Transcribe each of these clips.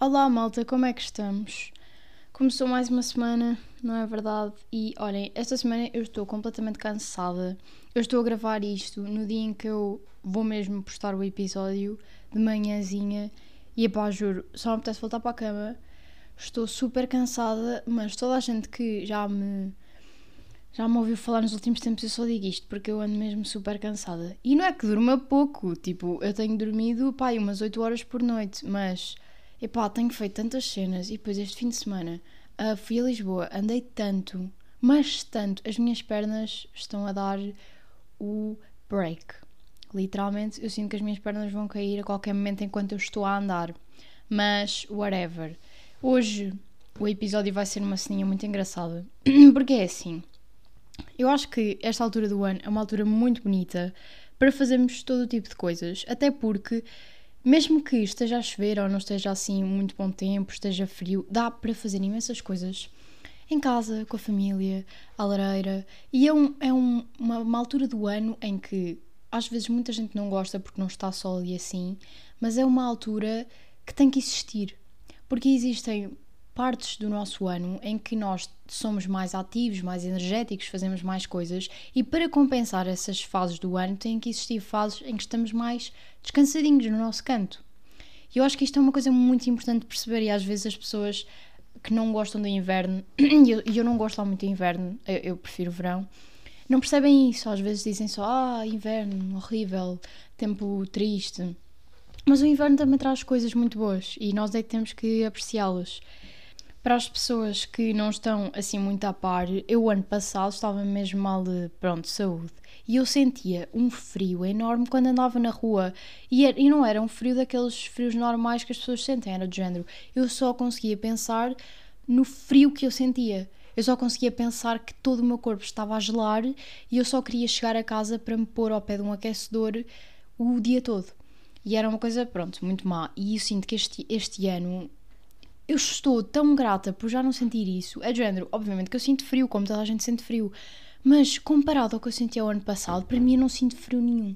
Olá malta, como é que estamos? Começou mais uma semana, não é verdade? E olhem, esta semana eu estou completamente cansada. Eu estou a gravar isto no dia em que eu vou mesmo postar o episódio de manhãzinha e epá, juro, só me apetece voltar para a cama. Estou super cansada, mas toda a gente que já me já me ouviu falar nos últimos tempos, eu só digo isto porque eu ando mesmo super cansada. E não é que durma pouco, tipo, eu tenho dormido, pá, umas 8 horas por noite, mas Epá, tenho feito tantas cenas e depois este fim de semana uh, fui a Lisboa, andei tanto, mas tanto, as minhas pernas estão a dar o break. Literalmente, eu sinto que as minhas pernas vão cair a qualquer momento enquanto eu estou a andar. Mas, whatever. Hoje o episódio vai ser uma ceninha muito engraçada. Porque é assim. Eu acho que esta altura do ano é uma altura muito bonita para fazermos todo o tipo de coisas. Até porque mesmo que esteja a chover ou não esteja assim muito bom tempo, esteja frio, dá para fazer imensas coisas em casa, com a família, à lareira. E é, um, é um, uma, uma, altura do ano em que às vezes muita gente não gosta porque não está sol e assim, mas é uma altura que tem que existir. Porque existem partes do nosso ano em que nós somos mais ativos, mais energéticos, fazemos mais coisas e para compensar essas fases do ano tem que existir fases em que estamos mais descansadinhos no nosso canto. E eu acho que isto é uma coisa muito importante de perceber e às vezes as pessoas que não gostam do inverno, e eu, eu, não gosto muito do inverno, eu, eu prefiro verão, não percebem isso. Às vezes dizem só, ah, inverno, horrível, tempo triste. Mas o inverno também traz coisas muito boas e nós é que temos que apreciá-las. Para as pessoas que não estão assim muito a par, eu ano passado estava mesmo mal de, pronto, saúde. E eu sentia um frio enorme quando andava na rua. E, era, e não era um frio daqueles frios normais que as pessoas sentem, era do género. Eu só conseguia pensar no frio que eu sentia. Eu só conseguia pensar que todo o meu corpo estava a gelar e eu só queria chegar a casa para me pôr ao pé de um aquecedor o dia todo. E era uma coisa, pronto, muito má. E eu sinto que este, este ano eu estou tão grata por já não sentir isso. É de género, obviamente que eu sinto frio, como toda a gente sente frio, mas comparado ao que eu sentia o ano passado, para mim eu não sinto frio nenhum.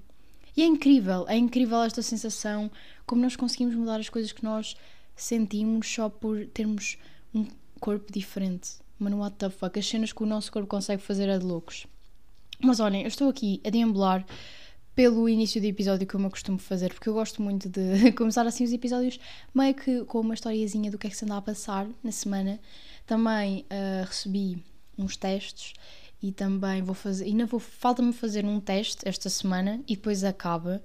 E é incrível, é incrível esta sensação, como nós conseguimos mudar as coisas que nós sentimos só por termos um corpo diferente. Mano, what the fuck, as cenas que o nosso corpo consegue fazer é de loucos. Mas olhem, eu estou aqui a deambular pelo início do episódio, como eu costumo fazer, porque eu gosto muito de começar assim os episódios meio que com uma historiazinha do que é que se anda a passar na semana. Também uh, recebi uns testes e também vou fazer, ainda vou, falta-me fazer um teste esta semana e depois acaba,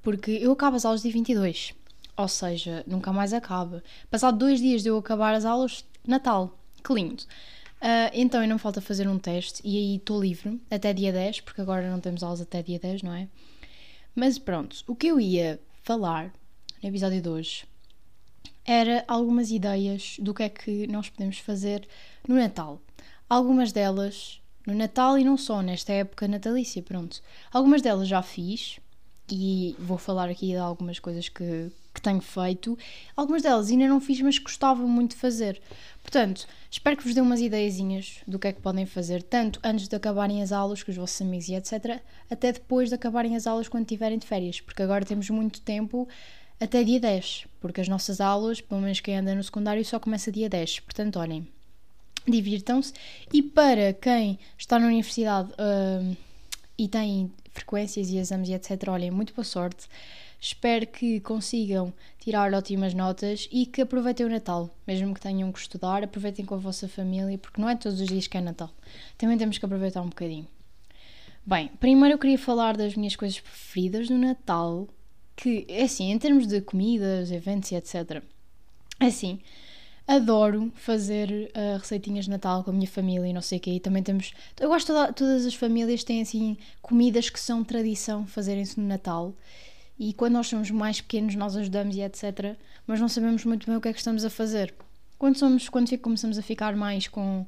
porque eu acabo as aulas de 22, ou seja, nunca mais acaba. Passado dois dias de eu acabar as aulas, Natal, que lindo. Uh, então ainda me falta fazer um teste e aí estou livre até dia 10, porque agora não temos aulas até dia 10, não é? Mas pronto, o que eu ia falar no episódio de hoje era algumas ideias do que é que nós podemos fazer no Natal. Algumas delas no Natal e não só, nesta época natalícia, pronto. Algumas delas já fiz e vou falar aqui de algumas coisas que, que tenho feito. Algumas delas ainda não fiz, mas gostava muito de fazer. Portanto, espero que vos dê umas ideiazinhas do que é que podem fazer, tanto antes de acabarem as aulas com os vossos amigos e etc., até depois de acabarem as aulas quando tiverem de férias, porque agora temos muito tempo até dia 10, porque as nossas aulas, pelo menos quem anda no secundário, só começa dia 10. Portanto, olhem, divirtam-se. E para quem está na universidade uh, e tem frequências e exames e etc., olhem, muito boa sorte. Espero que consigam tirar ótimas notas e que aproveitem o Natal. Mesmo que tenham que estudar, aproveitem com a vossa família, porque não é todos os dias que é Natal. Também temos que aproveitar um bocadinho. Bem, primeiro eu queria falar das minhas coisas preferidas no Natal, que é assim, em termos de comidas, eventos e etc. É assim, adoro fazer uh, receitinhas de Natal com a minha família e não sei o quê. E também temos. Eu gosto de todas as famílias têm assim comidas que são tradição fazerem-se no Natal e quando nós somos mais pequenos nós ajudamos e etc. Mas não sabemos muito bem o que é que estamos a fazer. Quando somos, quando começamos a ficar mais com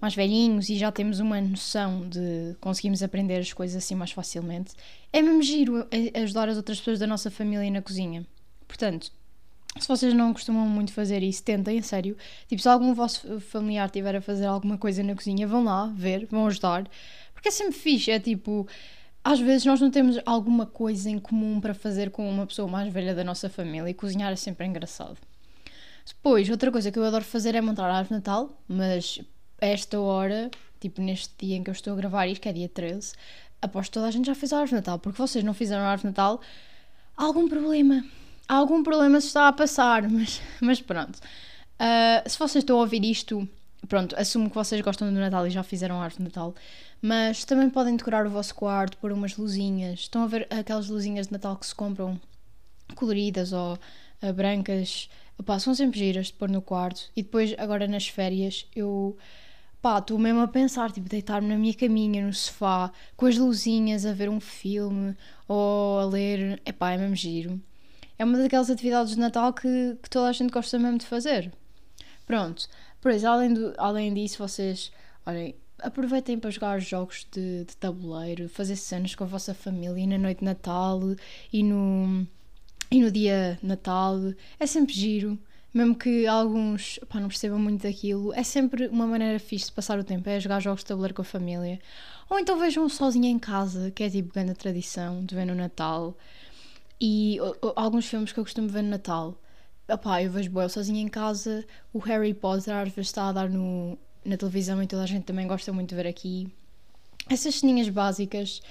mais velhinhos e já temos uma noção de conseguimos aprender as coisas assim mais facilmente, é mesmo giro ajudar as outras pessoas da nossa família na cozinha. Portanto, se vocês não costumam muito fazer isso, tentem, sério. Tipo, se algum vosso familiar tiver a fazer alguma coisa na cozinha, vão lá ver, vão ajudar. Porque é sempre fixe, é tipo às vezes nós não temos alguma coisa em comum para fazer com uma pessoa mais velha da nossa família e cozinhar é sempre engraçado. Depois, outra coisa que eu adoro fazer é montar a árvore de Natal, mas a esta hora, tipo neste dia em que eu estou a gravar isto, que é dia 13, aposto que toda a gente já fez a árvore de Natal, porque vocês não fizeram a árvore de Natal, há algum problema. Há algum problema se está a passar, mas, mas pronto. Uh, se vocês estão a ouvir isto, pronto, assumo que vocês gostam do Natal e já fizeram a árvore de Natal, mas também podem decorar o vosso quarto, pôr umas luzinhas. Estão a ver aquelas luzinhas de Natal que se compram coloridas ou uh, brancas? São sempre giras de pôr no quarto. E depois, agora nas férias, eu estou mesmo a pensar, tipo, deitar-me na minha caminha, no sofá, com as luzinhas, a ver um filme ou a ler. Epá, é mesmo giro. É uma daquelas atividades de Natal que, que toda a gente gosta mesmo de fazer. Pronto, por isso, além, do, além disso, vocês, olhem, aproveitem para jogar jogos de, de tabuleiro, fazer cenas com a vossa família na noite de Natal e no, e no dia Natal. É sempre giro. Mesmo que alguns não percebam muito daquilo, é sempre uma maneira fixe de passar o tempo, é jogar jogos de tabuleiro com a família. Ou então vejam sozinha em casa, que é tipo grande tradição de ver no Natal. E alguns filmes que eu costumo ver no Natal. Opá, eu vejo boa sozinha em casa, o Harry Potter às vezes está a dar no, na televisão e toda a gente também gosta muito de ver aqui. Essas ceninhas básicas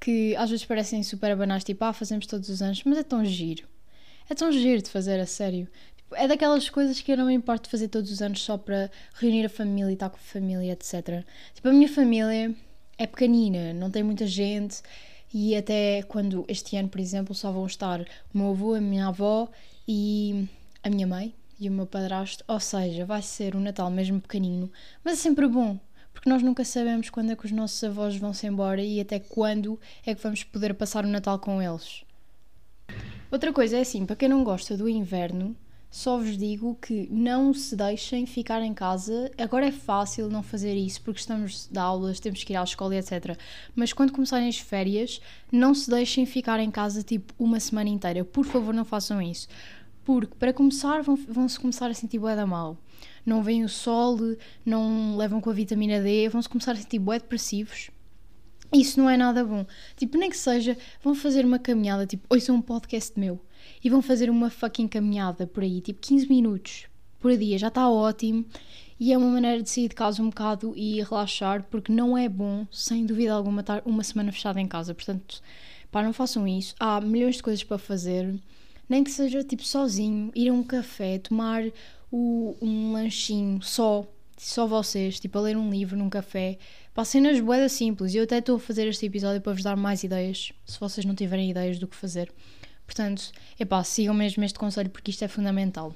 que às vezes parecem super banais, tipo, ah, fazemos todos os anos, mas é tão giro. É tão giro de fazer, a sério. Tipo, é daquelas coisas que eu não me importo de fazer todos os anos só para reunir a família e estar com a família, etc. Tipo, a minha família é pequenina, não tem muita gente e até quando este ano, por exemplo, só vão estar o meu avô, a minha avó e a minha mãe, e o meu padrasto, ou seja, vai ser um Natal mesmo pequenino, mas é sempre bom, porque nós nunca sabemos quando é que os nossos avós vão se embora e até quando é que vamos poder passar o Natal com eles. Outra coisa é assim, para quem não gosta do inverno, só vos digo que não se deixem ficar em casa. Agora é fácil não fazer isso porque estamos de aulas, temos que ir à escola etc. Mas quando começarem as férias, não se deixem ficar em casa tipo uma semana inteira. Por favor, não façam isso. Porque, para começar, vão, vão se começar a sentir bué da mal. Não vem o sol, não levam com a vitamina D, vão se começar a sentir bué depressivos. Isso não é nada bom. Tipo, nem que seja, vão fazer uma caminhada, tipo, ouçam um podcast meu e vão fazer uma fucking caminhada por aí, tipo 15 minutos por dia, já está ótimo. E é uma maneira de sair de casa um bocado e relaxar, porque não é bom, sem dúvida alguma, estar uma semana fechada em casa. Portanto, pá, não façam isso. Há milhões de coisas para fazer nem que seja tipo sozinho, ir a um café, tomar o, um lanchinho só, só vocês, tipo a ler um livro num café. Pá, cenas boedas simples. Eu até estou a fazer este episódio para vos dar mais ideias, se vocês não tiverem ideias do que fazer. Portanto, epá, sigam mesmo este conselho porque isto é fundamental.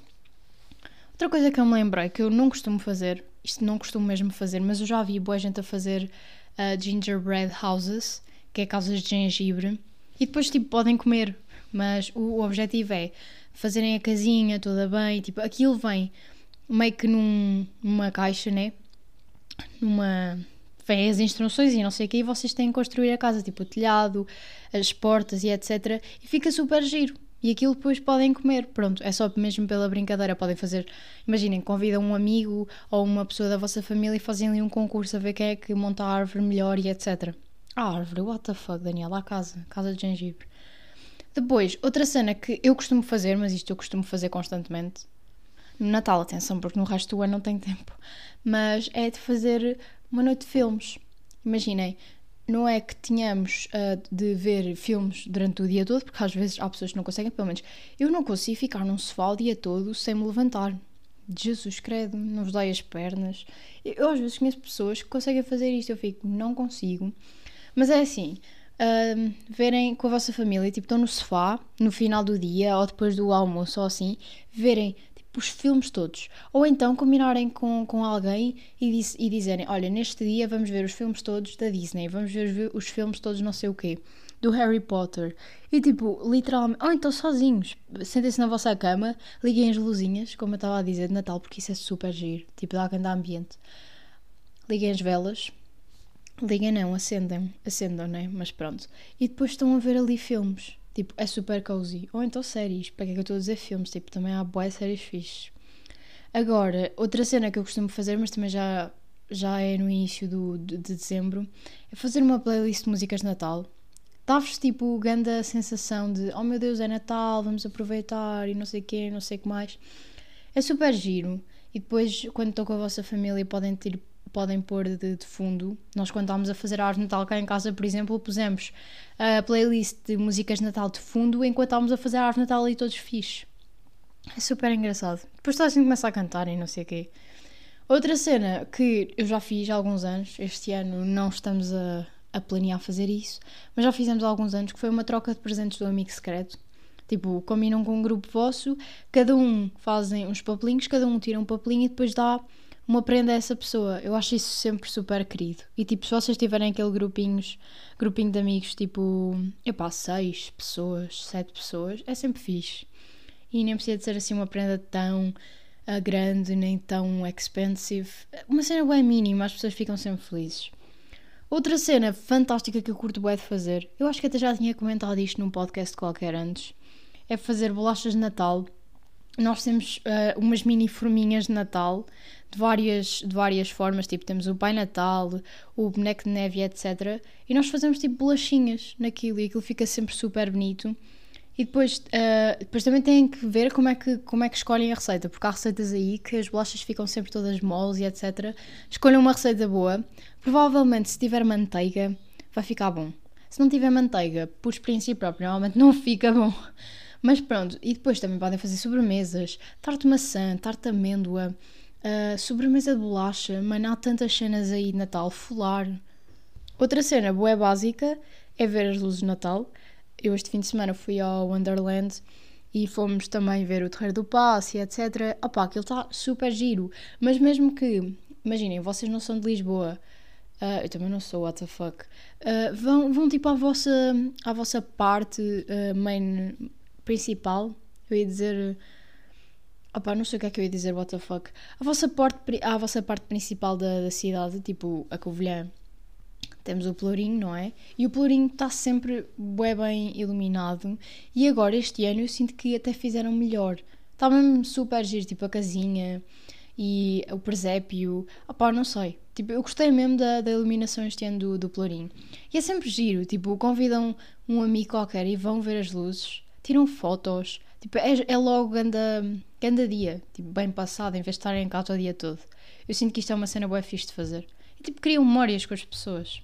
Outra coisa que eu me lembrei, que eu não costumo fazer, isto não costumo mesmo fazer, mas eu já vi boa gente a fazer uh, gingerbread houses, que é casas de gengibre, e depois tipo podem comer mas o, objetivo é fazerem a casinha toda bem, tipo, aquilo vem meio que num, numa caixa, né? Numa. Vem as instruções e não sei o que, e vocês têm que construir a casa, tipo o telhado, as portas e etc. E fica super giro. E aquilo depois podem comer. Pronto, é só mesmo pela brincadeira. Podem fazer, imaginem, convidam um amigo ou uma pessoa da vossa família e fazem ali um concurso a ver quem é que monta a árvore melhor e etc. A árvore, what the fuck, Daniela, a casa, casa de gengibre. Depois, outra cena que eu costumo fazer, mas isto eu costumo fazer constantemente, no Natal, atenção, porque no resto do ano não tenho tempo, mas é de fazer uma noite de filmes. Imaginem, não é que tenhamos uh, de ver filmes durante o dia todo, porque às vezes há pessoas que não conseguem, pelo menos eu não consigo ficar num sofá o dia todo sem me levantar. Jesus credo, não vos dói as pernas. Eu às vezes conheço pessoas que conseguem fazer isto, eu fico, não consigo. Mas é assim, verem com a vossa família, tipo, estão no sofá, no final do dia ou depois do almoço ou assim, verem tipo, os filmes todos. Ou então combinarem com, com alguém e, diz, e dizerem: Olha, neste dia vamos ver os filmes todos da Disney, vamos ver os, os filmes todos não sei o quê, do Harry Potter. E tipo, literalmente, ou então sozinhos, sentem-se na vossa cama, liguem as luzinhas, como eu estava a dizer, de Natal, porque isso é super giro, tipo, dá grande ambiente. Liguem as velas Liguem não, acendem, acendam, né? Mas pronto. E depois estão a ver ali filmes. Tipo, é super cozy. Ou então séries. Para que é que eu estou a dizer filmes? Tipo, também há boas séries fixes. Agora, outra cena que eu costumo fazer, mas também já, já é no início do, de, de dezembro, é fazer uma playlist de músicas de Natal. dá-vos tipo grande a sensação de oh meu Deus, é Natal, vamos aproveitar e não sei o não sei o que mais. É super giro. E depois, quando estão com a vossa família, podem ter podem pôr de, de, fundo. Nós, quando estávamos a fazer a árvore de Natal cá em casa, por exemplo, pusemos a playlist de músicas de Natal de fundo enquanto estávamos a fazer a árvore de Natal e todos fixos. É super engraçado. Depois toda a gente começa a cantar e não sei o quê. Outra cena que eu já fiz há alguns anos, este ano não estamos a, a planear fazer isso, mas já fizemos há alguns anos, que foi uma troca de presentes do amigo secreto. Tipo, combinam com um grupo vosso, cada um fazem uns papelinhos, cada um tira um papelinho e depois dá uma prenda a essa pessoa. Eu acho isso sempre super querido. E tipo, se vocês tiverem aquele grupinhos, grupinho de amigos, tipo, epá, seis pessoas, sete pessoas, é sempre fixe. E nem precisa de ser assim uma prenda tão uh, grande, nem tão expensive. Uma cena bem mínima, as pessoas ficam sempre felizes. Outra cena fantástica que eu curto bem de fazer, eu acho que até já tinha comentado isto num podcast qualquer antes, é fazer bolachas de Natal. Nós temos uh, umas mini forminhas de Natal de várias, de várias formas, tipo temos o Pai Natal, o boneco de neve, etc. E nós fazemos tipo bolachinhas naquilo e aquilo fica sempre super bonito. E depois, uh, depois também têm que ver como é que, como é que escolhem a receita, porque há receitas aí que as bolachas ficam sempre todas moles e etc. Escolham uma receita boa. Provavelmente, se tiver manteiga, vai ficar bom. Se não tiver manteiga, por experiência própria, normalmente não fica bom. Mas pronto, e depois também podem fazer sobremesas, tarte maçã, tarte amêndoa, uh, sobremesa de bolacha, mano, há tantas cenas aí de Natal, folar. Outra cena boa básica é ver as luzes de Natal eu este fim de semana fui ao Wonderland e fomos também ver o Terreiro do Passo e etc. Opá, aquilo está super giro. Mas mesmo que, imaginem, vocês não são de Lisboa, uh, eu também não sou, what the fuck, uh, vão, vão tipo à vossa, à vossa parte uh, main principal, eu ia dizer... Opá, não sei o que é que eu ia dizer, what the fuck. A vossa, parte, a vossa parte principal da, da cidade, tipo a Covilhã, temos o Pelourinho, não é? E o Pelourinho está sempre bem, bem iluminado. E agora, este ano, eu sinto que até fizeram melhor. Está mesmo super giro, tipo a casinha e o presépio. Opá, não sei. Tipo, eu gostei mesmo da, da iluminação este ano do, do Pelourinho. E é sempre giro, tipo, convidam um amigo qualquer e vão ver as luzes, tiram fotos. Tipo, é, é logo ganda, ganda dia, tipo, bem passado, em vez de estarem em casa o dia todo. Eu sinto que isto é uma cena boa fixe de fazer. E tipo, criam memórias com as pessoas.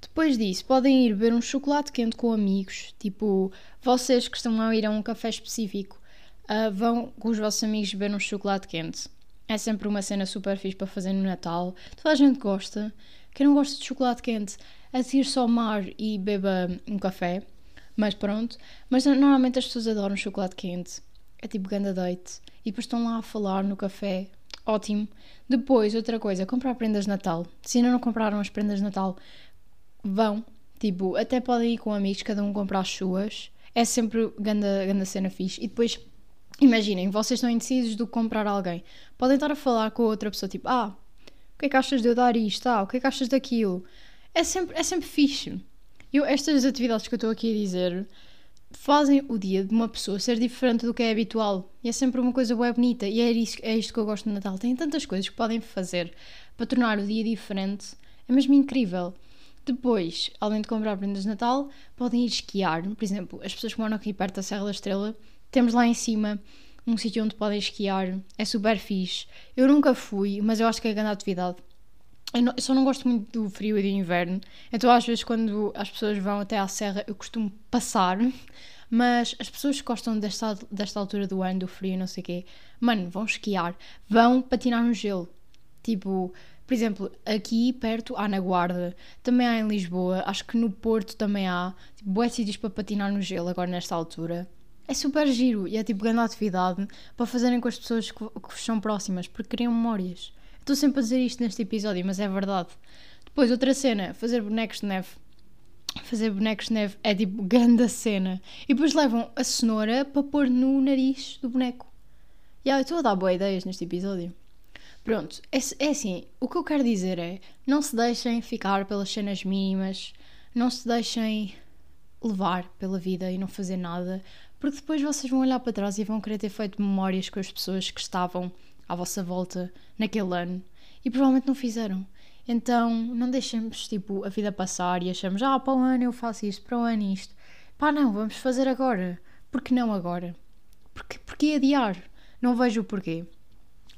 Depois disso, podem ir beber um chocolate quente com amigos, tipo, vocês que estão a ir a um café específico, uh, vão com os vossos amigos beber um chocolate quente. É sempre uma cena super fixe para fazer no Natal. Toda a gente gosta. Quem não gosta de chocolate quente, atire-se ao mar e beba um café. Mas pronto. Mas normalmente as pessoas adoram chocolate quente. É tipo ganda date. E depois estão lá a falar no café. Ótimo. Depois, outra coisa, comprar prendas de Natal. Se ainda não compraram as prendas de Natal, vão. Tipo, até podem ir com amigos, cada um comprar as suas. É sempre ganda, ganda cena fixe. E depois, imaginem, vocês estão indecisos do que comprar alguém. Podem estar a falar com a outra pessoa, tipo, ah, o que é que achas de eu dar isto? Ah, o que é que achas daquilo? É sempre, é sempre fixe. Eu, estas atividades que eu estou aqui a dizer fazem o dia de uma pessoa ser diferente do que é habitual. E é sempre uma coisa boa bonita. E é isto, é isto que eu gosto no Natal. Tem tantas coisas que podem fazer para tornar o dia diferente. É mesmo incrível. Depois, além de comprar prendas de Natal, podem ir esquiar. Por exemplo, as pessoas que moram aqui perto da Serra da Estrela, temos lá em cima um sítio onde podem esquiar. É super fixe. Eu nunca fui, mas eu acho que é grande atividade. Eu, não, eu, só não gosto muito do frio e do inverno. Então, às vezes, quando as pessoas vão até à serra, eu costumo passar. Mas as pessoas que gostam desta, desta altura do ano, do frio, não sei o quê, mano, vão esquiar, vão patinar no gelo. Tipo, por exemplo, aqui perto há na Guarda, também há em Lisboa, acho que no Porto também há, tipo, boas sítios para patinar no gelo agora nesta altura. É super giro e é tipo grande atividade para fazerem com as pessoas que, que são próximas, porque criam memórias. Estou sempre a dizer isto neste episódio, mas é verdade. Depois, outra cena, fazer bonecos de neve. Fazer bonecos de neve é tipo grande cena. E depois levam a cenoura para pôr no nariz do boneco. E yeah, eu estou a dar boas ideias neste episódio. Pronto, é, é assim, o que eu quero dizer é, não se deixem ficar pelas cenas mínimas, não se deixem levar pela vida e não fazer nada, porque depois vocês vão olhar para trás e vão querer ter feito memórias com as pessoas que estavam à vossa volta naquele ano e provavelmente não fizeram. Então não deixemos tipo a vida passar e achamos, ah, para o ano eu faço isto, para o ano isto. Pá, não, vamos fazer agora. Por que não agora? Porque, porque adiar? Não vejo o porquê.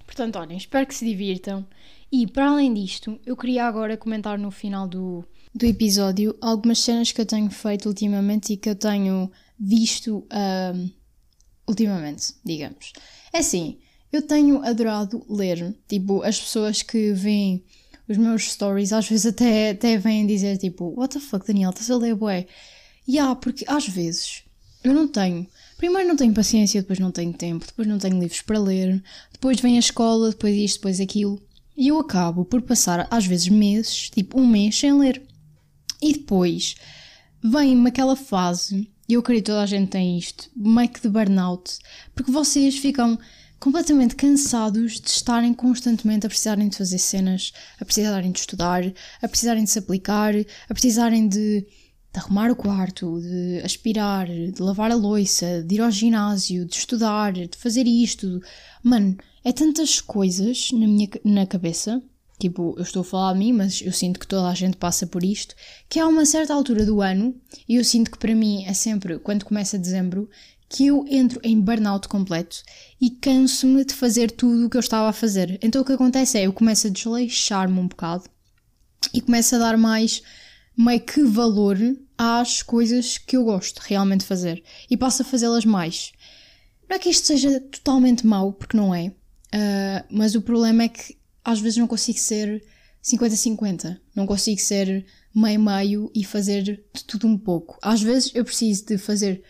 Portanto, olhem, espero que se divirtam. E para além disto, eu queria agora comentar no final do, do episódio algumas cenas que eu tenho feito ultimamente e que eu tenho visto um, ultimamente, digamos. É assim, eu tenho adorado ler. Tipo, as pessoas que veem os meus stories às vezes até, até vêm dizer tipo, what the fuck, Daniel, estás a ler bué? E há, porque às vezes eu não tenho. Primeiro não tenho paciência, depois não tenho tempo, depois não tenho livros para ler, depois vem a escola, depois isto, depois aquilo. E eu acabo por passar às vezes meses, tipo um mês, sem ler. E depois vem-me aquela fase, e eu acredito que toda a gente tem isto, meio que de burnout, porque vocês ficam completamente cansados de estarem constantemente a precisarem de fazer cenas, a precisarem de estudar, a precisarem de se aplicar, a precisarem de, de arrumar o quarto, de aspirar, de lavar a louça, de ir ao ginásio, de estudar, de fazer isto. Mano, é tantas coisas na minha na cabeça. Tipo, eu estou a falar de mim, mas eu sinto que toda a gente passa por isto. Que há uma certa altura do ano, e eu sinto que para mim é sempre quando começa dezembro, que eu entro em burnout completo e canso-me de fazer tudo o que eu estava a fazer. Então o que acontece é eu começo a desleixar-me um bocado e começo a dar mais meio que valor às coisas que eu gosto realmente de fazer e passo a fazê-las mais. Não é que isto seja totalmente mau, porque não é, uh, mas o problema é que às vezes não consigo ser 50-50, não consigo ser meio-meio e fazer de tudo um pouco. Às vezes eu preciso de fazer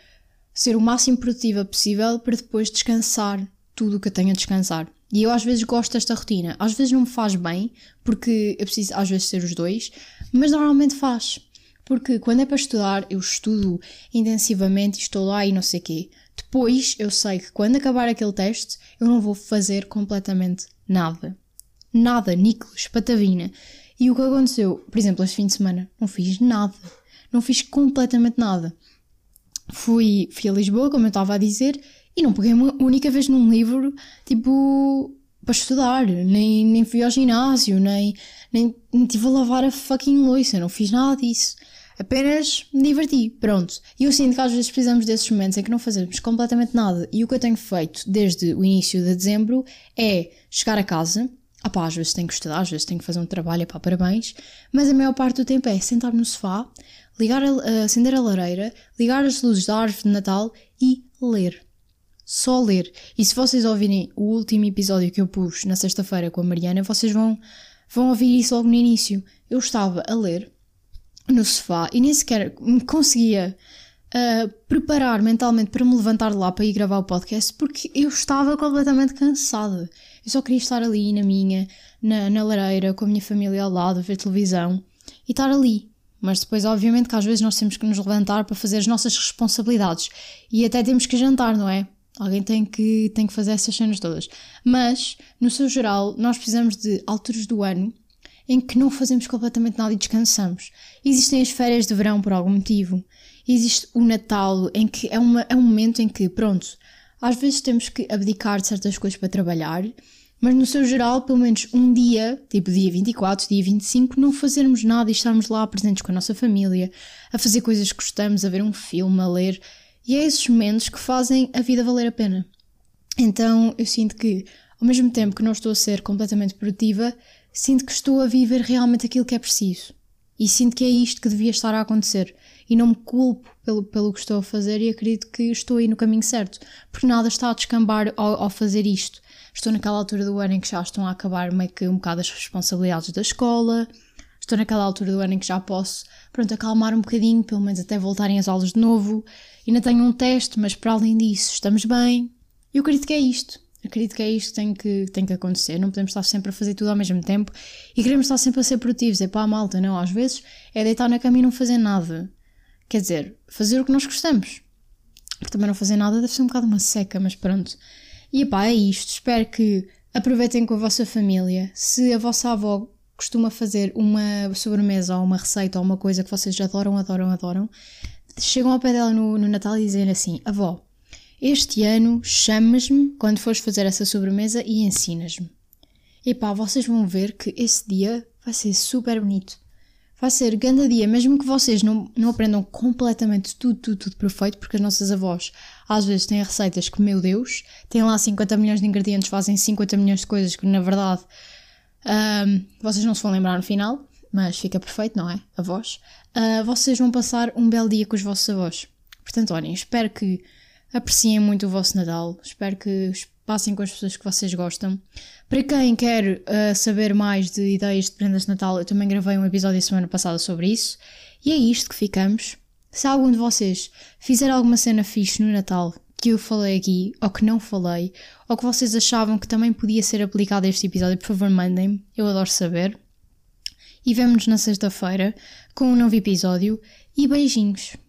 ser o máximo produtiva possível para depois descansar tudo o que eu tenho a descansar. E eu às vezes gosto desta rotina. Às vezes não me faz bem, porque eu preciso às vezes ser os dois, mas normalmente faz. Porque quando é para estudar, eu estudo intensivamente e estou lá e não sei quê. Depois eu sei que quando acabar aquele teste, eu não vou fazer completamente nada. Nada, níqueles, patavina. E o que aconteceu, por exemplo, este fim de semana, não fiz nada. Não fiz completamente nada fui, fui a Lisboa, como eu estava a dizer, e não peguei uma única vez num livro, tipo, para estudar, nem, nem fui ao ginásio, nem, nem, nem estive a lavar a fucking louça, não fiz nada disso. Apenas me diverti, pronto. E eu sinto que às vezes precisamos desses momentos em que não fazemos completamente nada. E o que eu tenho feito desde o início de dezembro é chegar a casa. Ah às vezes tenho que estudar, às vezes tenho que fazer um trabalho, pá, parabéns. Mas a maior parte do tempo é sentar no sofá, ligar a, acender a lareira, ligar as luzes da árvore de Natal e ler. Só ler. E se vocês ouvirem o último episódio que eu pus na sexta-feira com a Mariana, vocês vão, vão ouvir isso logo no início. Eu estava a ler no sofá e nem sequer conseguia uh, preparar mentalmente para me levantar de lá para ir gravar o podcast porque eu estava completamente cansada. Eu só queria estar ali na minha, na, na lareira, com a minha família ao lado, a ver televisão e estar ali, mas depois, obviamente, que às vezes nós temos que nos levantar para fazer as nossas responsabilidades. E até temos que jantar, não é? Alguém tem que, tem que fazer essas cenas todas. Mas, no seu geral, nós precisamos de alturas do ano em que não fazemos completamente nada e descansamos. Existem as férias de verão por algum motivo. Existe o Natal, em que é, uma, é um momento em que, pronto, às vezes temos que abdicar de certas coisas para trabalhar mas no seu geral, pelo menos um dia, tipo dia 24, dia 25, não fazermos nada e estarmos lá presentes com a nossa família, a fazer coisas que gostamos, a ver um filme, a ler. E é esses momentos que fazem a vida valer a pena. Então eu sinto que, ao mesmo tempo que não estou a ser completamente produtiva, sinto que estou a viver realmente aquilo que é preciso. E sinto que é isto que devia estar a acontecer. E não me culpo pelo, pelo que estou a fazer e acredito que estou aí no caminho certo. Porque nada está a descambar ao, ao fazer isto estou naquela altura do ano em que já estão a acabar meio que um bocado as responsabilidades da escola, estou naquela altura do ano em que já posso, pronto, acalmar um bocadinho, pelo menos até voltarem as aulas de novo. Ainda tenho um teste, mas para além disso, estamos bem. Eu acredito que é isto. Acredito que é isto que tem que, tem que acontecer. Não podemos estar sempre a fazer tudo ao mesmo tempo e queremos estar sempre a ser produtivos. É pá, malta, não. Às vezes é deitar na cama e não fazer nada. Quer dizer, fazer o que nós gostamos. Porque também não fazer nada deve ser um bocado uma seca, mas pronto. E pá, é isto. Espero que aproveitem com a vossa família. Se a vossa avó costuma fazer uma sobremesa ou uma receita ou uma coisa que vocês adoram, adoram, adoram, chegam ao pé dela no, no Natal e dizem assim: Avó, este ano chamas-me quando fores fazer essa sobremesa e ensinas-me. E pá, vocês vão ver que esse dia vai ser super bonito. Vai ser grande dia, mesmo que vocês não, não aprendam completamente tudo, tudo, tudo perfeito, porque as nossas avós às vezes têm receitas que, meu Deus, têm lá 50 milhões de ingredientes, fazem 50 milhões de coisas que, na verdade, um, vocês não se vão lembrar no final, mas fica perfeito, não é? Avós. Uh, vocês vão passar um belo dia com os vossos avós. Portanto, olhem, espero que apreciem muito o vosso Natal, espero que passem com as pessoas que vocês gostam. Para quem quer uh, saber mais de ideias de prendas de Natal, eu também gravei um episódio semana passada sobre isso. E é isto que ficamos. Se algum de vocês fizer alguma cena fixe no Natal que eu falei aqui, ou que não falei, ou que vocês achavam que também podia ser aplicado a este episódio, por favor mandem-me, eu adoro saber. E vemo-nos na sexta-feira com um novo episódio e beijinhos!